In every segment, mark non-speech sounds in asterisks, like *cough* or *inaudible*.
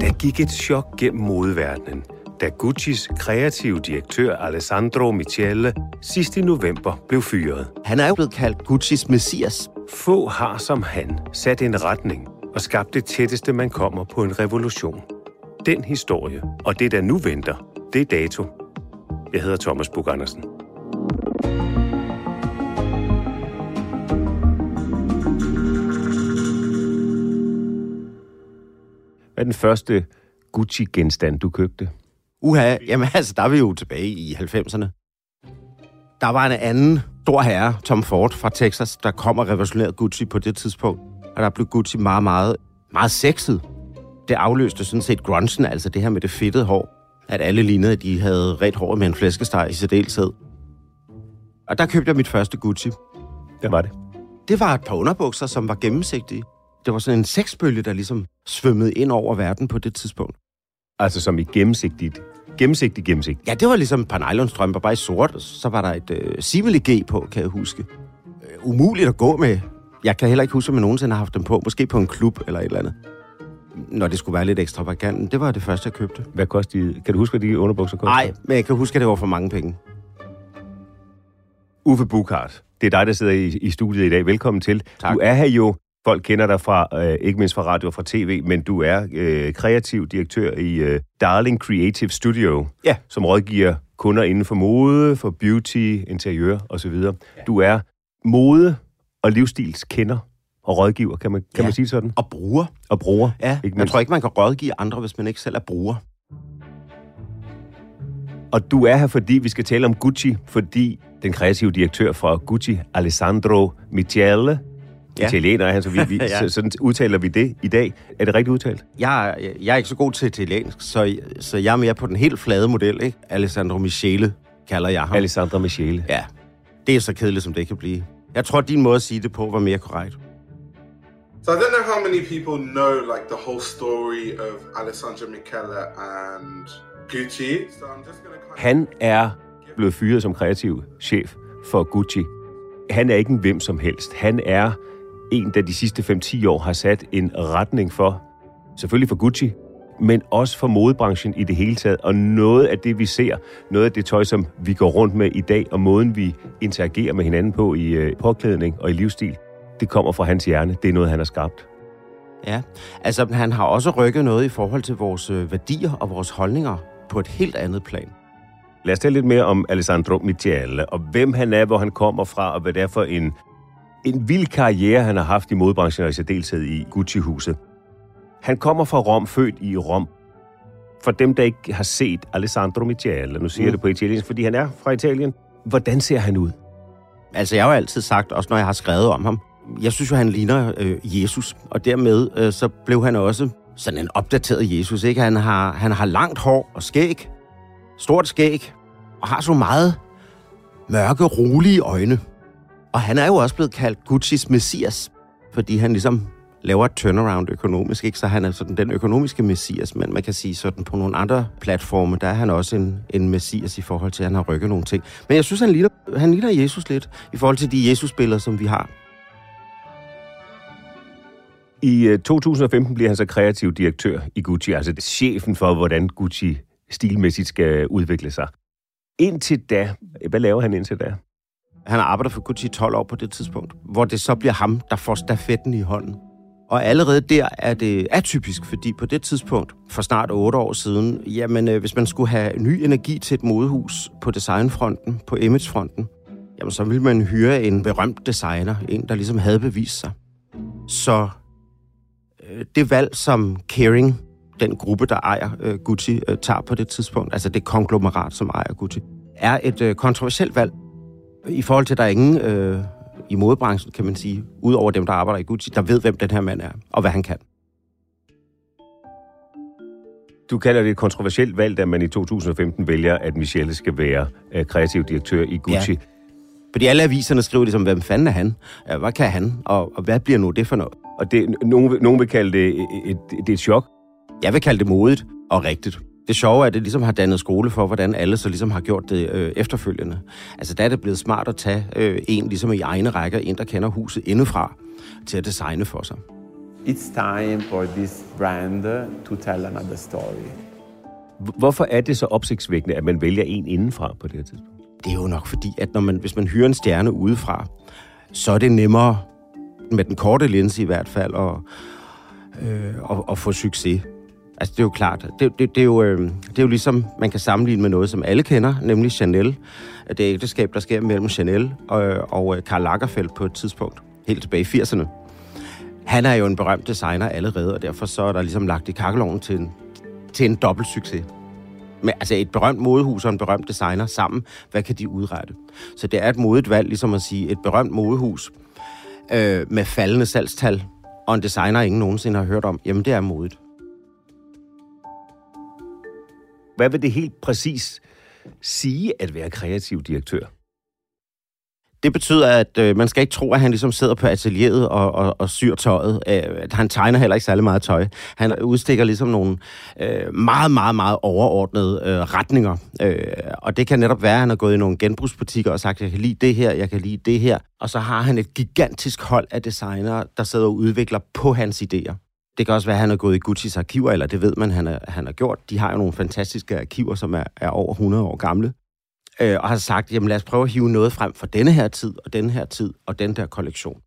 Der gik et chok gennem modeverdenen, da Guccis kreative direktør Alessandro Michele sidst i november blev fyret. Han er jo blevet kaldt Guccis messias. Få har som han sat en retning og skabt det tætteste, man kommer på en revolution. Den historie, og det der nu venter, det er dato. Jeg hedder Thomas Bug Andersen. Hvad er den første Gucci-genstand, du købte? Uha, jamen altså, der er vi jo tilbage i 90'erne. Der var en anden stor herre, Tom Ford fra Texas, der kom og revolutionerede Gucci på det tidspunkt. Og der blev Gucci meget, meget, meget sexet. Det afløste sådan set grunchen, altså det her med det fedtede hår. At alle lignede, at de havde ret hår med en flæskesteg i særdeleshed. Og der købte jeg mit første Gucci. Hvad var det? Det var et par underbukser, som var gennemsigtige. Det var sådan en sexbølge, der ligesom svømmede ind over verden på det tidspunkt. Altså som i gennemsigtigt. Gennemsigtigt, gennemsigtigt. Ja, det var ligesom et par nylonstrømper, bare i sort. Så var der et øh, Simile G på, kan jeg huske. Øh, umuligt at gå med. Jeg kan heller ikke huske, om jeg nogensinde har haft dem på. Måske på en klub eller et eller andet. Når det skulle være lidt ekstravagant. Det var det første, jeg købte. Hvad kostede de? Kan du huske, hvad de underbukser kostede? Nej, men jeg kan huske, at det var for mange penge. Uffe Bukart, det er dig, der sidder i, i studiet i dag. Velkommen til. Tak. Du er her jo, folk kender dig fra, øh, ikke mindst fra radio og fra tv, men du er øh, kreativ direktør i øh, Darling Creative Studio, Ja. som rådgiver kunder inden for mode, for beauty, interiør osv. Ja. Du er mode- og livsstilskender og rådgiver, kan man, kan Ja. man sige sådan? Og bruger. Og bruger. Ja, Ikke jeg tror ikke, man kan rådgive andre, hvis man ikke selv er bruger. Og du er her, fordi vi skal tale om Gucci, fordi den kreative direktør fra Gucci, Alessandro Michele, ja. Italiener er han, så, vi, vi, *laughs* Ja. så sådan udtaler vi det i dag. Er det rigtigt udtalt? Jeg, er- jeg er ikke så god til italiensk, så, så jeg er mere på den helt flade model, ikke? Alessandro Michele kalder jeg ham. Alessandro Michele. Ja, det er så kedeligt, som det kan blive. Jeg tror, din måde at sige det på var mere korrekt. So I don't know how many people know like the whole story of Alessandro Michele and Gucci. So I'm just gonna Han er blevet fyret som kreativ chef for Gucci. Han er ikke en hvem som helst. Han er en, der de sidste 5-10 år har sat en retning for, selvfølgelig for Gucci, men også for modebranchen i det hele taget. Og noget af det, vi ser, noget af det tøj, som vi går rundt med i dag, og måden, vi interagerer med hinanden på i øh, påklædning og i livsstil, det kommer fra hans hjerne. Det er noget, han har skabt. Ja, altså han har også rykket noget i forhold til vores øh, værdier og vores holdninger på et helt andet plan. Lad os tale lidt mere om Alessandro Michele, og hvem han er, hvor han kommer fra, og hvad det er for en, en vild karriere, han har haft i modebranchen, og i særdeleshed i Gucci-huset. Han kommer fra Rom, født i Rom. For dem, der ikke har set Alessandro Michele, nu siger jeg Mm. det på italiensk, fordi han er fra Italien, hvordan ser han ud? Altså jeg har jo altid sagt, også når jeg har skrevet om ham, jeg synes jo, han ligner øh, Jesus, og dermed øh, så blev han også sådan en opdateret Jesus, ikke? Han har, han har langt hår og skæg, stort skæg, og har så meget mørke, rolige øjne. Og han er jo også blevet kaldt Gucci's messias, fordi han ligesom laver et turnaround økonomisk, ikke? Så han er sådan den økonomiske messias, men man kan sige sådan på nogle andre platforme, der er han også en, en messias i forhold til, at han har rykket nogle ting. Men jeg synes, han ligner, han ligner Jesus lidt, i forhold til de Jesus-billeder, som vi har. I øh, 2015 bliver han så kreativ direktør i Gucci, altså chefen for, hvordan Gucci stilmæssigt skal udvikle sig. Indtil da, hvad laver han indtil da? Han har arbejdet for Gucci i 12 år på det tidspunkt, hvor det så bliver ham, der får stafetten i hånden. Og allerede der er det atypisk, fordi på det tidspunkt, for snart 8 år siden, jamen øh, hvis man skulle have ny energi til et modehus på designfronten, på imagefronten, jamen så ville man hyre en berømt designer, en der ligesom havde bevist sig. Så øh, det valg, som Kering, den gruppe, der ejer øh, Gucci, øh, tager på det tidspunkt, altså det konglomerat, som ejer Gucci, er et øh, kontroversielt valg. I forhold til, at der er ingen øh, i modebranchen, kan man sige, udover dem, der arbejder i Gucci, der ved, hvem den her mand er, og hvad han kan. Du kalder det et kontroversielt valg, at man i 2015 vælger, at Michelle skal være øh, kreativ direktør i Gucci. Ja. Fordi alle aviserne skriver ligesom, hvem fanden er han? Hvad kan han? Og, og hvad bliver nu det for noget? Og det, nogen, nogen vil kalde det et, et, det er et chok. Jeg vil kalde det modigt og rigtigt. Det sjove er, at det ligesom har dannet skole for, hvordan alle så ligesom har gjort det øh, efterfølgende. Altså der er det blevet smart at tage øh, en ligesom i egne rækker, en der kender huset indefra, til at designe for sig. It's time for this brand to tell another story. Hvorfor er det så opsigtsvækkende, at man vælger en indenfra på det her tidspunkt? Det er jo nok fordi, at når man, hvis man hyrer en stjerne udefra, så er det nemmere, med den korte linse i hvert fald, at, øh, at, at få succes. Altså, det er jo klart. Det, det, det, er jo, øh, det er jo ligesom, man kan sammenligne med noget, som alle kender, nemlig Chanel. Det er ægteskab, der sker mellem Chanel øh, og, og Karl Lagerfeld på et tidspunkt, helt tilbage i 80'erne. Han er jo en berømt designer allerede, og derfor så er der ligesom lagt i kakkeloven til en, til en dobbelt succes. Men, altså et berømt modehus og en berømt designer sammen, hvad kan de udrette? Så det er et modigt valg, ligesom at sige, et berømt modehus øh, med faldende salgstal, og en designer, ingen nogensinde har hørt om, jamen det er modigt. Hvad vil det helt præcis sige at være kreativ direktør? Det betyder, at øh, man skal ikke tro, at han ligesom sidder på atelieret og, og, og syr tøjet. Øh, han tegner heller ikke særlig meget tøj. Han udstikker ligesom nogle øh, meget, meget, meget overordnede øh, retninger. Øh, og det kan netop være, at han har gået i nogle genbrugsbutikker og sagt, jeg kan lide det her, jeg kan lide det her. Og så har han et gigantisk hold af designere, der sidder og udvikler på hans idéer. Det kan også være, at han har gået i Gucci's arkiver, eller det ved man, han, er, han har gjort. De har jo nogle fantastiske arkiver, som er, er over 100 år gamle. Øh, og har sagt, jamen lad os prøve at hive noget frem for denne her tid, og denne her tid, og den der kollektion.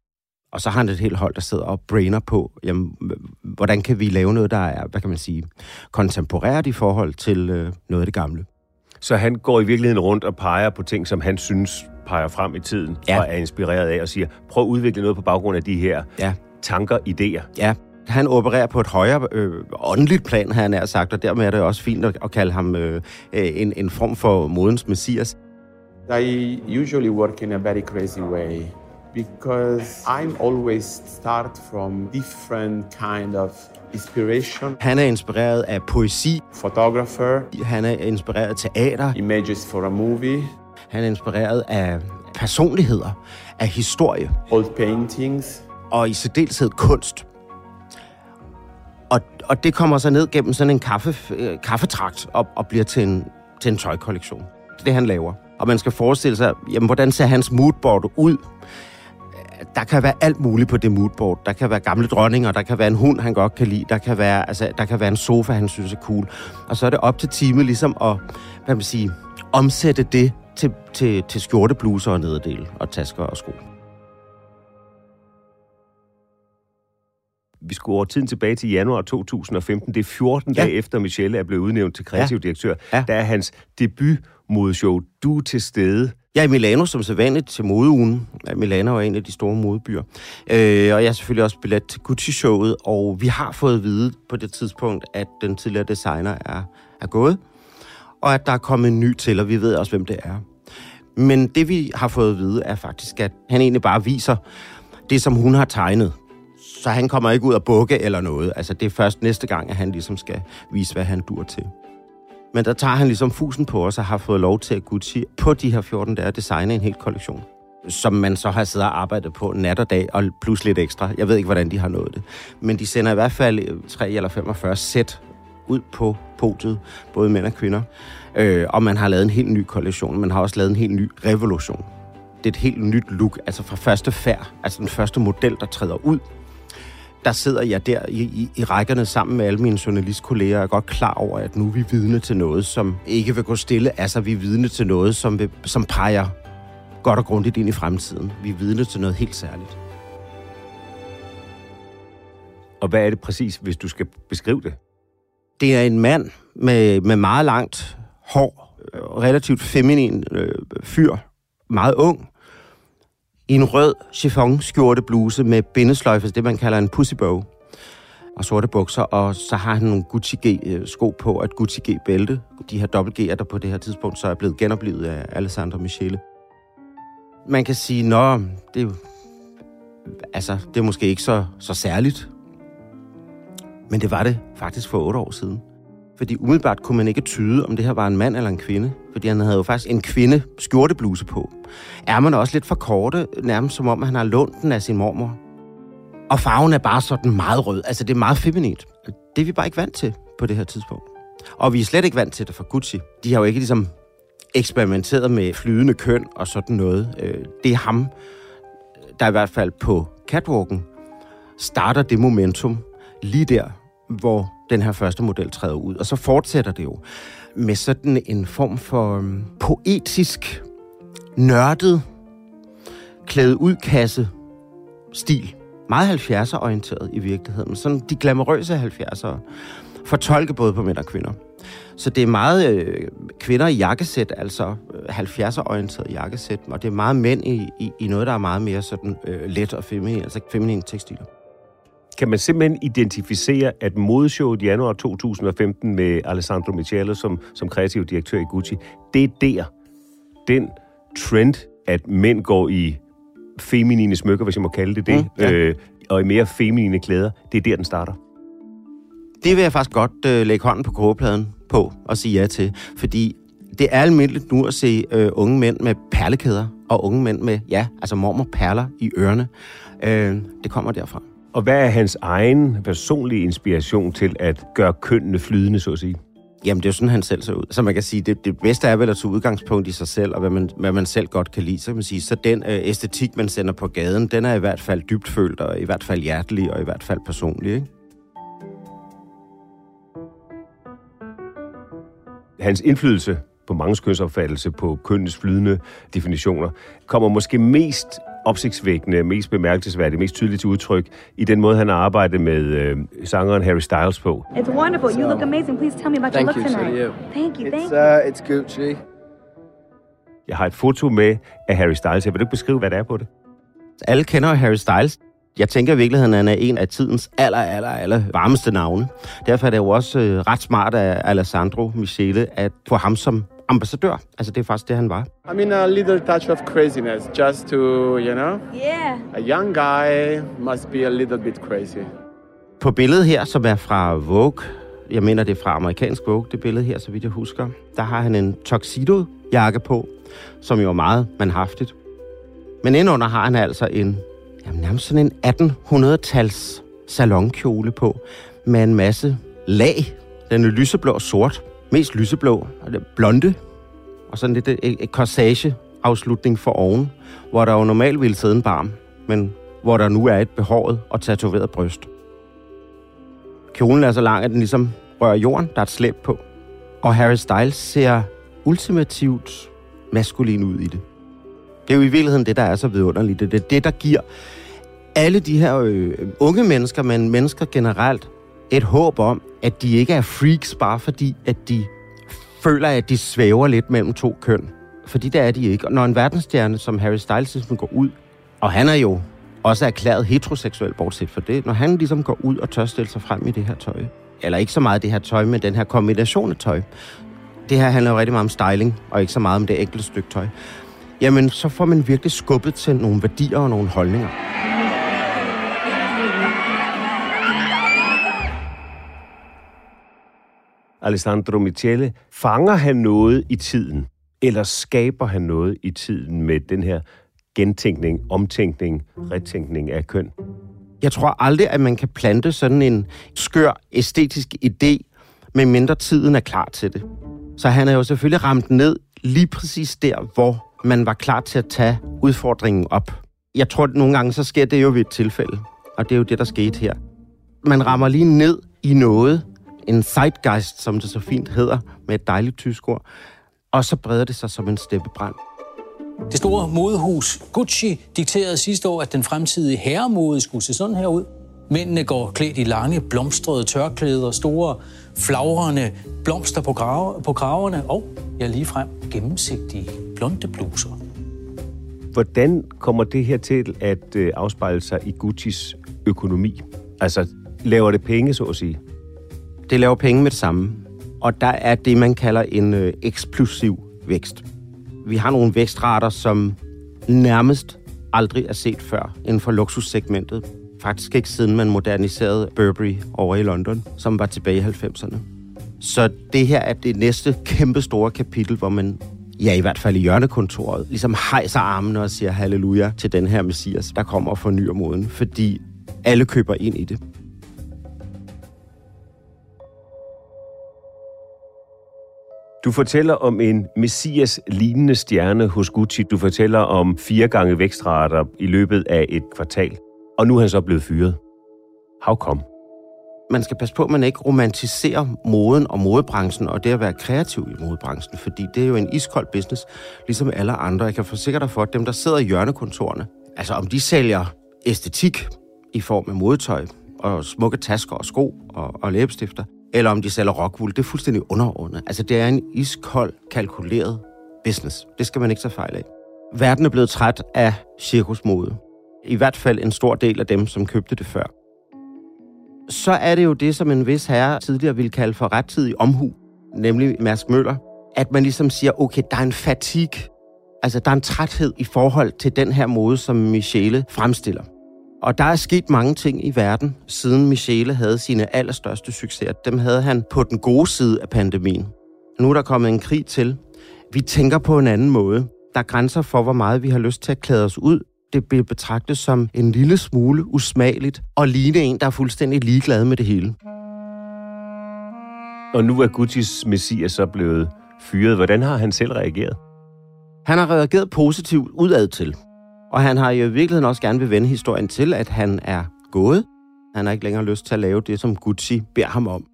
Og så har han et helt hold, der sidder og brainer på, jamen, hvordan kan vi lave noget, der er, hvad kan man sige, kontemporært i forhold til øh, noget af det gamle. Så han går i virkeligheden rundt og peger på ting, som han synes peger frem i tiden, ja. og er inspireret af, og siger, prøv at udvikle noget på baggrund af de her ja. tanker, idéer. Ja, han opererer på et højere øh, åndeligt plan, har han sagt, og dermed er det også fint at, at kalde ham øh, en, en form for modens messias. I usually work in a very crazy way because I'm always start from different kind of inspiration. Han er inspireret af poesi. Photographer. Han er inspireret af teater. Images for a movie. Han er inspireret af personligheder, af historie. Old paintings. Og i særdeleshed kunst. Og, og det kommer så ned gennem sådan en kaffe, øh, kaffetrakt og, og bliver til en, til en tøjkollektion. Det er det, han laver. Og man skal forestille sig, jamen, hvordan ser hans moodboard ud? Der kan være alt muligt på det moodboard. Der kan være gamle dronninger, der kan være en hund, han godt kan lide, der kan være, altså, der kan være en sofa, han synes er cool. Og så er det op til time ligesom at, hvad man sige, omsætte det til, til, til skjortebluser og nederdele og tasker og sko. Vi skulle over tiden tilbage til januar 2015. Det er 14 ja. dage efter Michelle er blevet udnævnt til kreativ ja. direktør. Ja. Der er hans debut modeshow. Du er til stede. Jeg er i Milano som sædvanligt til modeugen. Milano er en af de store modebyer. Øh, og jeg har selvfølgelig også billet til Gucci-showet, og vi har fået at vide på det tidspunkt, at den tidligere designer er, er gået, og at der er kommet en ny til, og vi ved også, hvem det er. Men det, vi har fået at vide, er faktisk, at han egentlig bare viser det, som hun har tegnet. Så han kommer ikke ud af bukke eller noget. Altså, det er først næste gang, at han ligesom skal vise, hvad han dur til. Men der tager han ligesom fusen på os og har fået lov til at Gucci på de her 14 dage at designe en hel kollektion som man så har siddet og arbejdet på nat og dag, og plus lidt ekstra. Jeg ved ikke, hvordan de har nået det. Men de sender i hvert fald øh, 3 eller 45 sæt ud på podiet, både mænd og kvinder. Øh, og man har lavet en helt ny kollektion. Man har også lavet en helt ny revolution. Det er et helt nyt look, altså fra første færd, altså den første model, der træder ud der sidder jeg der i, i, i rækkerne sammen med alle mine journalistkolleger og er godt klar over, at nu er vi vidne til noget, som ikke vil gå stille. Altså, vi er vidne til noget, som, vil, som peger godt og grundigt ind i fremtiden. Vi er vidne til noget helt særligt. Og hvad er det præcis, hvis du skal beskrive det? Det er en mand med, med meget langt hår, relativt feminin øh, fyr, meget ung, i en rød chiffon skjorte bluse med bindesløjfe, altså det man kalder en pussybow, og sorte bukser, og så har han nogle Gucci G-sko øh, på, på, et Gucci G-bælte. De her dobbelt G'er, der på det her tidspunkt så er blevet genoplevet af Alessandro Michele. Man kan sige, nå, det er, altså, det er måske ikke så, så særligt. Men det var det faktisk for otte år siden. Fordi umiddelbart kunne man ikke tyde, om det her var en mand eller en kvinde. Fordi han havde jo faktisk en kvinde skjortebluse på. Er man også lidt for korte, nærmest som om han har lånt den af sin mormor. Og farven er bare sådan meget rød. Altså det er meget feminint. Det er vi bare ikke vant til på det her tidspunkt. Og vi er slet ikke vant til det fra Gucci. De har jo ikke ligesom eksperimenteret med flydende køn og sådan noget. Øh, det er ham, der i hvert fald på catwalken starter det momentum lige der, hvor den her første model træder ud. Og så fortsætter det jo med sådan en form for um, poetisk, nørdet, klædet ud kasse stil. Meget 70'er orienteret i virkeligheden. Sådan de glamourøse 70'ere. Fortolke både på mænd og kvinder. Så det er meget øh, kvinder i jakkesæt, altså øh, 70'er-orienteret jakkesæt, og det er meget mænd i, i, i noget, der er meget mere sådan øh, let og feminin, altså feminine tekstiler. Kan man simpelthen identificere, at modeshowet i januar 2015 med Alessandro Michele som, som kreativ direktør i Gucci, det er der, den trend, at mænd går i feminine smykker, hvis jeg må kalde det det, mm, ja. øh, og i mere feminine klæder, det er der, den starter. Det vil jeg faktisk godt øh, lægge hånden på kogepladen på og sige ja til, fordi det er almindeligt nu at se øh, unge mænd med perlekæder, og unge mænd med, ja, altså mormor perler i ørerne. Øh, det kommer derfra. Og hvad er hans egen personlige inspiration til at gøre kønnene flydende, så at sige? Jamen, det er jo sådan, han selv ser ud. Så man kan sige, det, det bedste er vel at tage udgangspunkt i sig selv, og hvad man, hvad man selv godt kan lide. Så kan man sige, så den øh, æstetik, man sender på gaden, den er i hvert fald dybt følt, og i hvert fald hjertelig, og i hvert fald personlig, ikke? Hans indflydelse på mange kønsopfattelse på kønnes flydende definitioner, kommer måske mest opsigtsvækkende, mest bemærkelsesværdigt, mest tydeligt til udtryk i den måde, han har arbejdet med øh, sangeren Harry Styles på. It's wonderful. You look amazing. Please tell me about thank your look you, tonight. So you. Thank you. Thank It's, you. uh, it's Gucci. Jeg har et foto med af Harry Styles. Jeg vil du ikke beskrive, hvad det er på det? Alle kender Harry Styles. Jeg tænker i virkeligheden, at han er en af tidens aller, aller, aller varmeste navne. Derfor er det jo også øh, ret smart af Alessandro Michele at få ham som ambassadør. Altså, det er faktisk det, han var. I mean, a little touch of craziness, just to, you know, Yeah. a young guy must be a little bit crazy. På billedet her, som er fra Vogue, jeg mener, det er fra amerikansk Vogue, det billede her, så vidt jeg husker, der har han en tuxedo-jakke på, som jo er meget manhaftigt. Men indunder har han altså en, jamen, nærmest sådan en 1800-tals salonkjole på, med en masse lag. Den er lyseblå og sort. Mest lyseblå, det blonde, og sådan lidt øh, et corsage-afslutning for oven, hvor der jo normalt ville sidde en barm, men hvor der nu er et behåret og tatoveret bryst. Kjolen er så lang, at den ligesom rører jorden. Der er et slæb på. Og Harry Styles ser ultimativt maskulin ud i det. Det er jo i virkeligheden det, der er så vidunderligt. Det er det, der giver alle de her øh, unge mennesker, men mennesker generelt, et håb om, at de ikke er freaks, bare fordi, at de føler, at de svæver lidt mellem to køn. Fordi det er de ikke. Og når en verdensstjerne som Harry Styles ligesom går ud, og han er jo også erklæret heteroseksuel, bortset for det, når han ligesom går ud og tør stille sig frem i det her tøj, eller ikke så meget det her tøj, men den her kombination af tøj. Det her handler jo rigtig meget om styling, og ikke så meget om det enkelte stykke tøj. Jamen, så får man virkelig skubbet til nogle værdier og nogle holdninger. Alessandro Michele, fanger han noget i tiden, eller skaber han noget i tiden med den her gentænkning, omtænkning, retænkning af køn? Jeg tror aldrig, at man kan plante sådan en skør æstetisk idé, medmindre tiden er klar til det. Så han er jo selvfølgelig ramt ned lige præcis der, hvor man var klar til at tage udfordringen op. Jeg tror, at nogle gange så sker det jo ved et tilfælde, og det er jo det, der skete her. Man rammer lige ned i noget, en zeitgeist, som det så fint hedder, med et dejligt tysk ord, og så breder det sig som en steppebrand. Det store modehus Gucci dikterede sidste år, at den fremtidige herremode skulle se sådan her ud. Mændene går klædt i lange, blomstrede tørklæder, store, flagrende blomster på, grave, på kraverne og, ja, ligefrem gennemsigtige blonde bluser. Hvordan kommer det her til at øh, afspejle sig i Guccis økonomi? Altså, laver det penge, så at sige? Det laver penge med det samme. Og der er det, man kalder en øh, eksplosiv vækst. Vi har nogle vækstrater, som nærmest aldrig er set før inden for luksussegmentet. Faktisk ikke siden man moderniserede Burberry over i London, som var tilbage i 90'erne. Så det her er det næste kæmpe store kapitel, hvor man, ja i hvert fald i hjørnekontoret, ligesom hejser armene og siger halleluja til den her messias, der kommer og fornyer moden, fordi alle køber ind i det. Du fortæller om en messias-lignende stjerne hos Gucci. Du fortæller om fire gange vækstrater i løbet af et kvartal. Og nu er han så blevet fyret. How come? Man skal passe på, at man ikke romantiserer moden og modebranchen, og det at være kreativ i modebranchen, fordi det er jo en iskold business, ligesom alle andre. Jeg kan forsikre dig for, at dem, der sidder i hjørnekontorene, altså om de sælger æstetik i form af modetøj, og smukke tasker og sko og, og læbestifter, eller om de sælger rockwool, det er fuldstændig underordnet. Altså, det er en iskold, kalkuleret business. Det skal man ikke tage fejl af. Verden er blevet træt af cirkusmode. I hvert fald en stor del af dem, som købte det før. Så er det jo det, som en vis herre tidligere ville kalde for rettidig omhu, nemlig Mærsk Møller, at man ligesom siger, okay, der er en fatig, altså der er en træthed i forhold til den her mode, som Michele fremstiller. Og der er sket mange ting i verden, siden Michele havde sine allerstørste succeser. Dem havde han på den gode side af pandemien. Nu er der kommet en krig til. Vi tænker på en anden måde. Der er grænser for, hvor meget vi har lyst til at klæde os ud. Det bliver betragtet som en lille smule usmageligt og ligne en, der er fuldstændig ligeglad med det hele. Og nu er Guccis messias så blevet fyret. Hvordan har han selv reageret? Han har reageret positivt udad til. Og han har jo i virkeligheden også gerne vil vende historien til, at han er gået. Han har ikke længere lyst til at lave det, som Gucci beder ham om.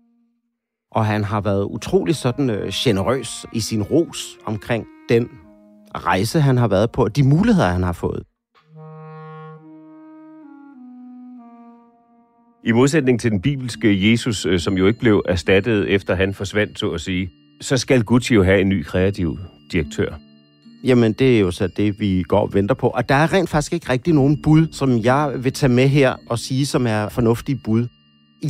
Og han har været utrolig sådan øh, generøs i sin ros omkring den rejse, han har været på, og de muligheder, han har fået. I modsætning til den bibelske Jesus, øh, som jo ikke blev erstattet efter han forsvandt, så at sige, så skal Gucci jo have en ny kreativ direktør. Jamen, det er jo så det, vi går og venter på. Og der er rent faktisk ikke rigtig nogen bud, som jeg vil tage med her og sige, som er fornuftige bud.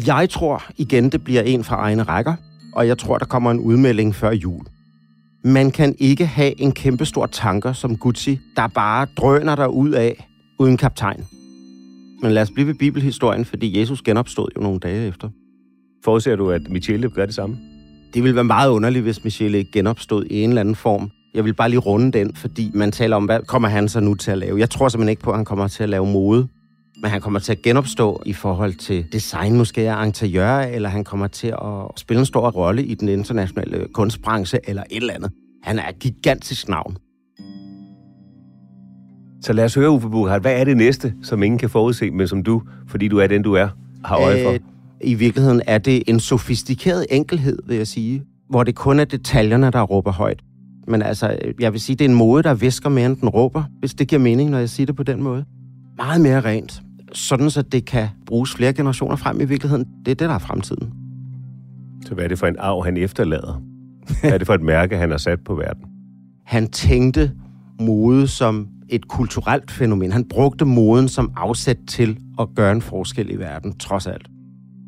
Jeg tror igen, det bliver en fra egne rækker, og jeg tror, der kommer en udmelding før jul. Man kan ikke have en kæmpestor tanker som Gucci, der bare drøner der ud af uden kaptajn. Men lad os blive ved bibelhistorien, fordi Jesus genopstod jo nogle dage efter. Forudser du, at Michele gør det samme? Det ville være meget underligt, hvis Michelle ikke genopstod i en eller anden form. Jeg vil bare lige runde den, fordi man taler om, hvad kommer han så nu til at lave? Jeg tror simpelthen ikke på, at han kommer til at lave mode. Men han kommer til at genopstå i forhold til design, måske af interiør, eller han kommer til at spille en stor rolle i den internationale kunstbranche, eller et eller andet. Han er et gigantisk navn. Så lad os høre, Uffe Burkhardt, hvad er det næste, som ingen kan forudse, men som du, fordi du er den, du er, har øje for? Øh, I virkeligheden er det en sofistikeret enkelhed, vil jeg sige, hvor det kun er detaljerne, der råber højt. Men altså, jeg vil sige, det er en mode, der visker mere, end den råber, hvis det giver mening, når jeg siger det på den måde. Meget mere rent, sådan så det kan bruges flere generationer frem i virkeligheden. Det er det, der er fremtiden. Så hvad er det for en arv, han efterlader? Hvad er det for et mærke, han har sat på verden? Han tænkte mode som et kulturelt fænomen. Han brugte moden som afsæt til at gøre en forskel i verden, trods alt.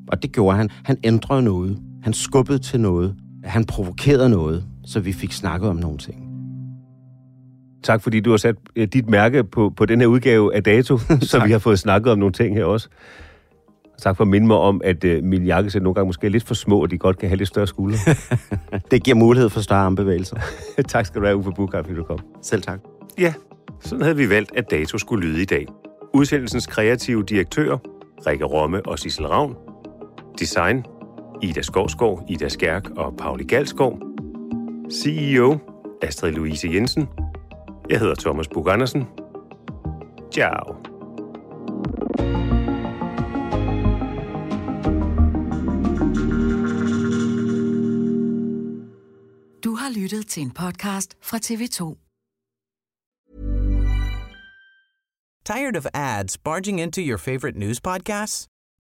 Og det gjorde han. Han ændrede noget. Han skubbede til noget. Han provokerede noget, så vi fik snakket om nogle ting. Tak fordi du har sat øh, dit mærke på, på den her udgave af Dato, *laughs* så vi har fået snakket om nogle ting her også. Tak for at minde mig om, at uh, min jakkesæt nogle gange måske er lidt for små, og de godt kan have lidt større skuldre. *laughs* Det giver mulighed for større armbevægelser. *laughs* tak skal du have, Uffe Bukar, fordi du kom. Selv tak. Ja, sådan havde vi valgt, at Dato skulle lyde i dag. Udsendelsens kreative direktør, Rikke Romme og Sissel Ravn. Design, Ida Skovskov, Ida Skærk og Pauli Galskov. CEO, Astrid Louise Jensen. Jeg hedder Thomas Bug Andersen. Ciao. Du har lyttet til en podcast fra TV2. Tired of ads barging into your favorite news podcasts?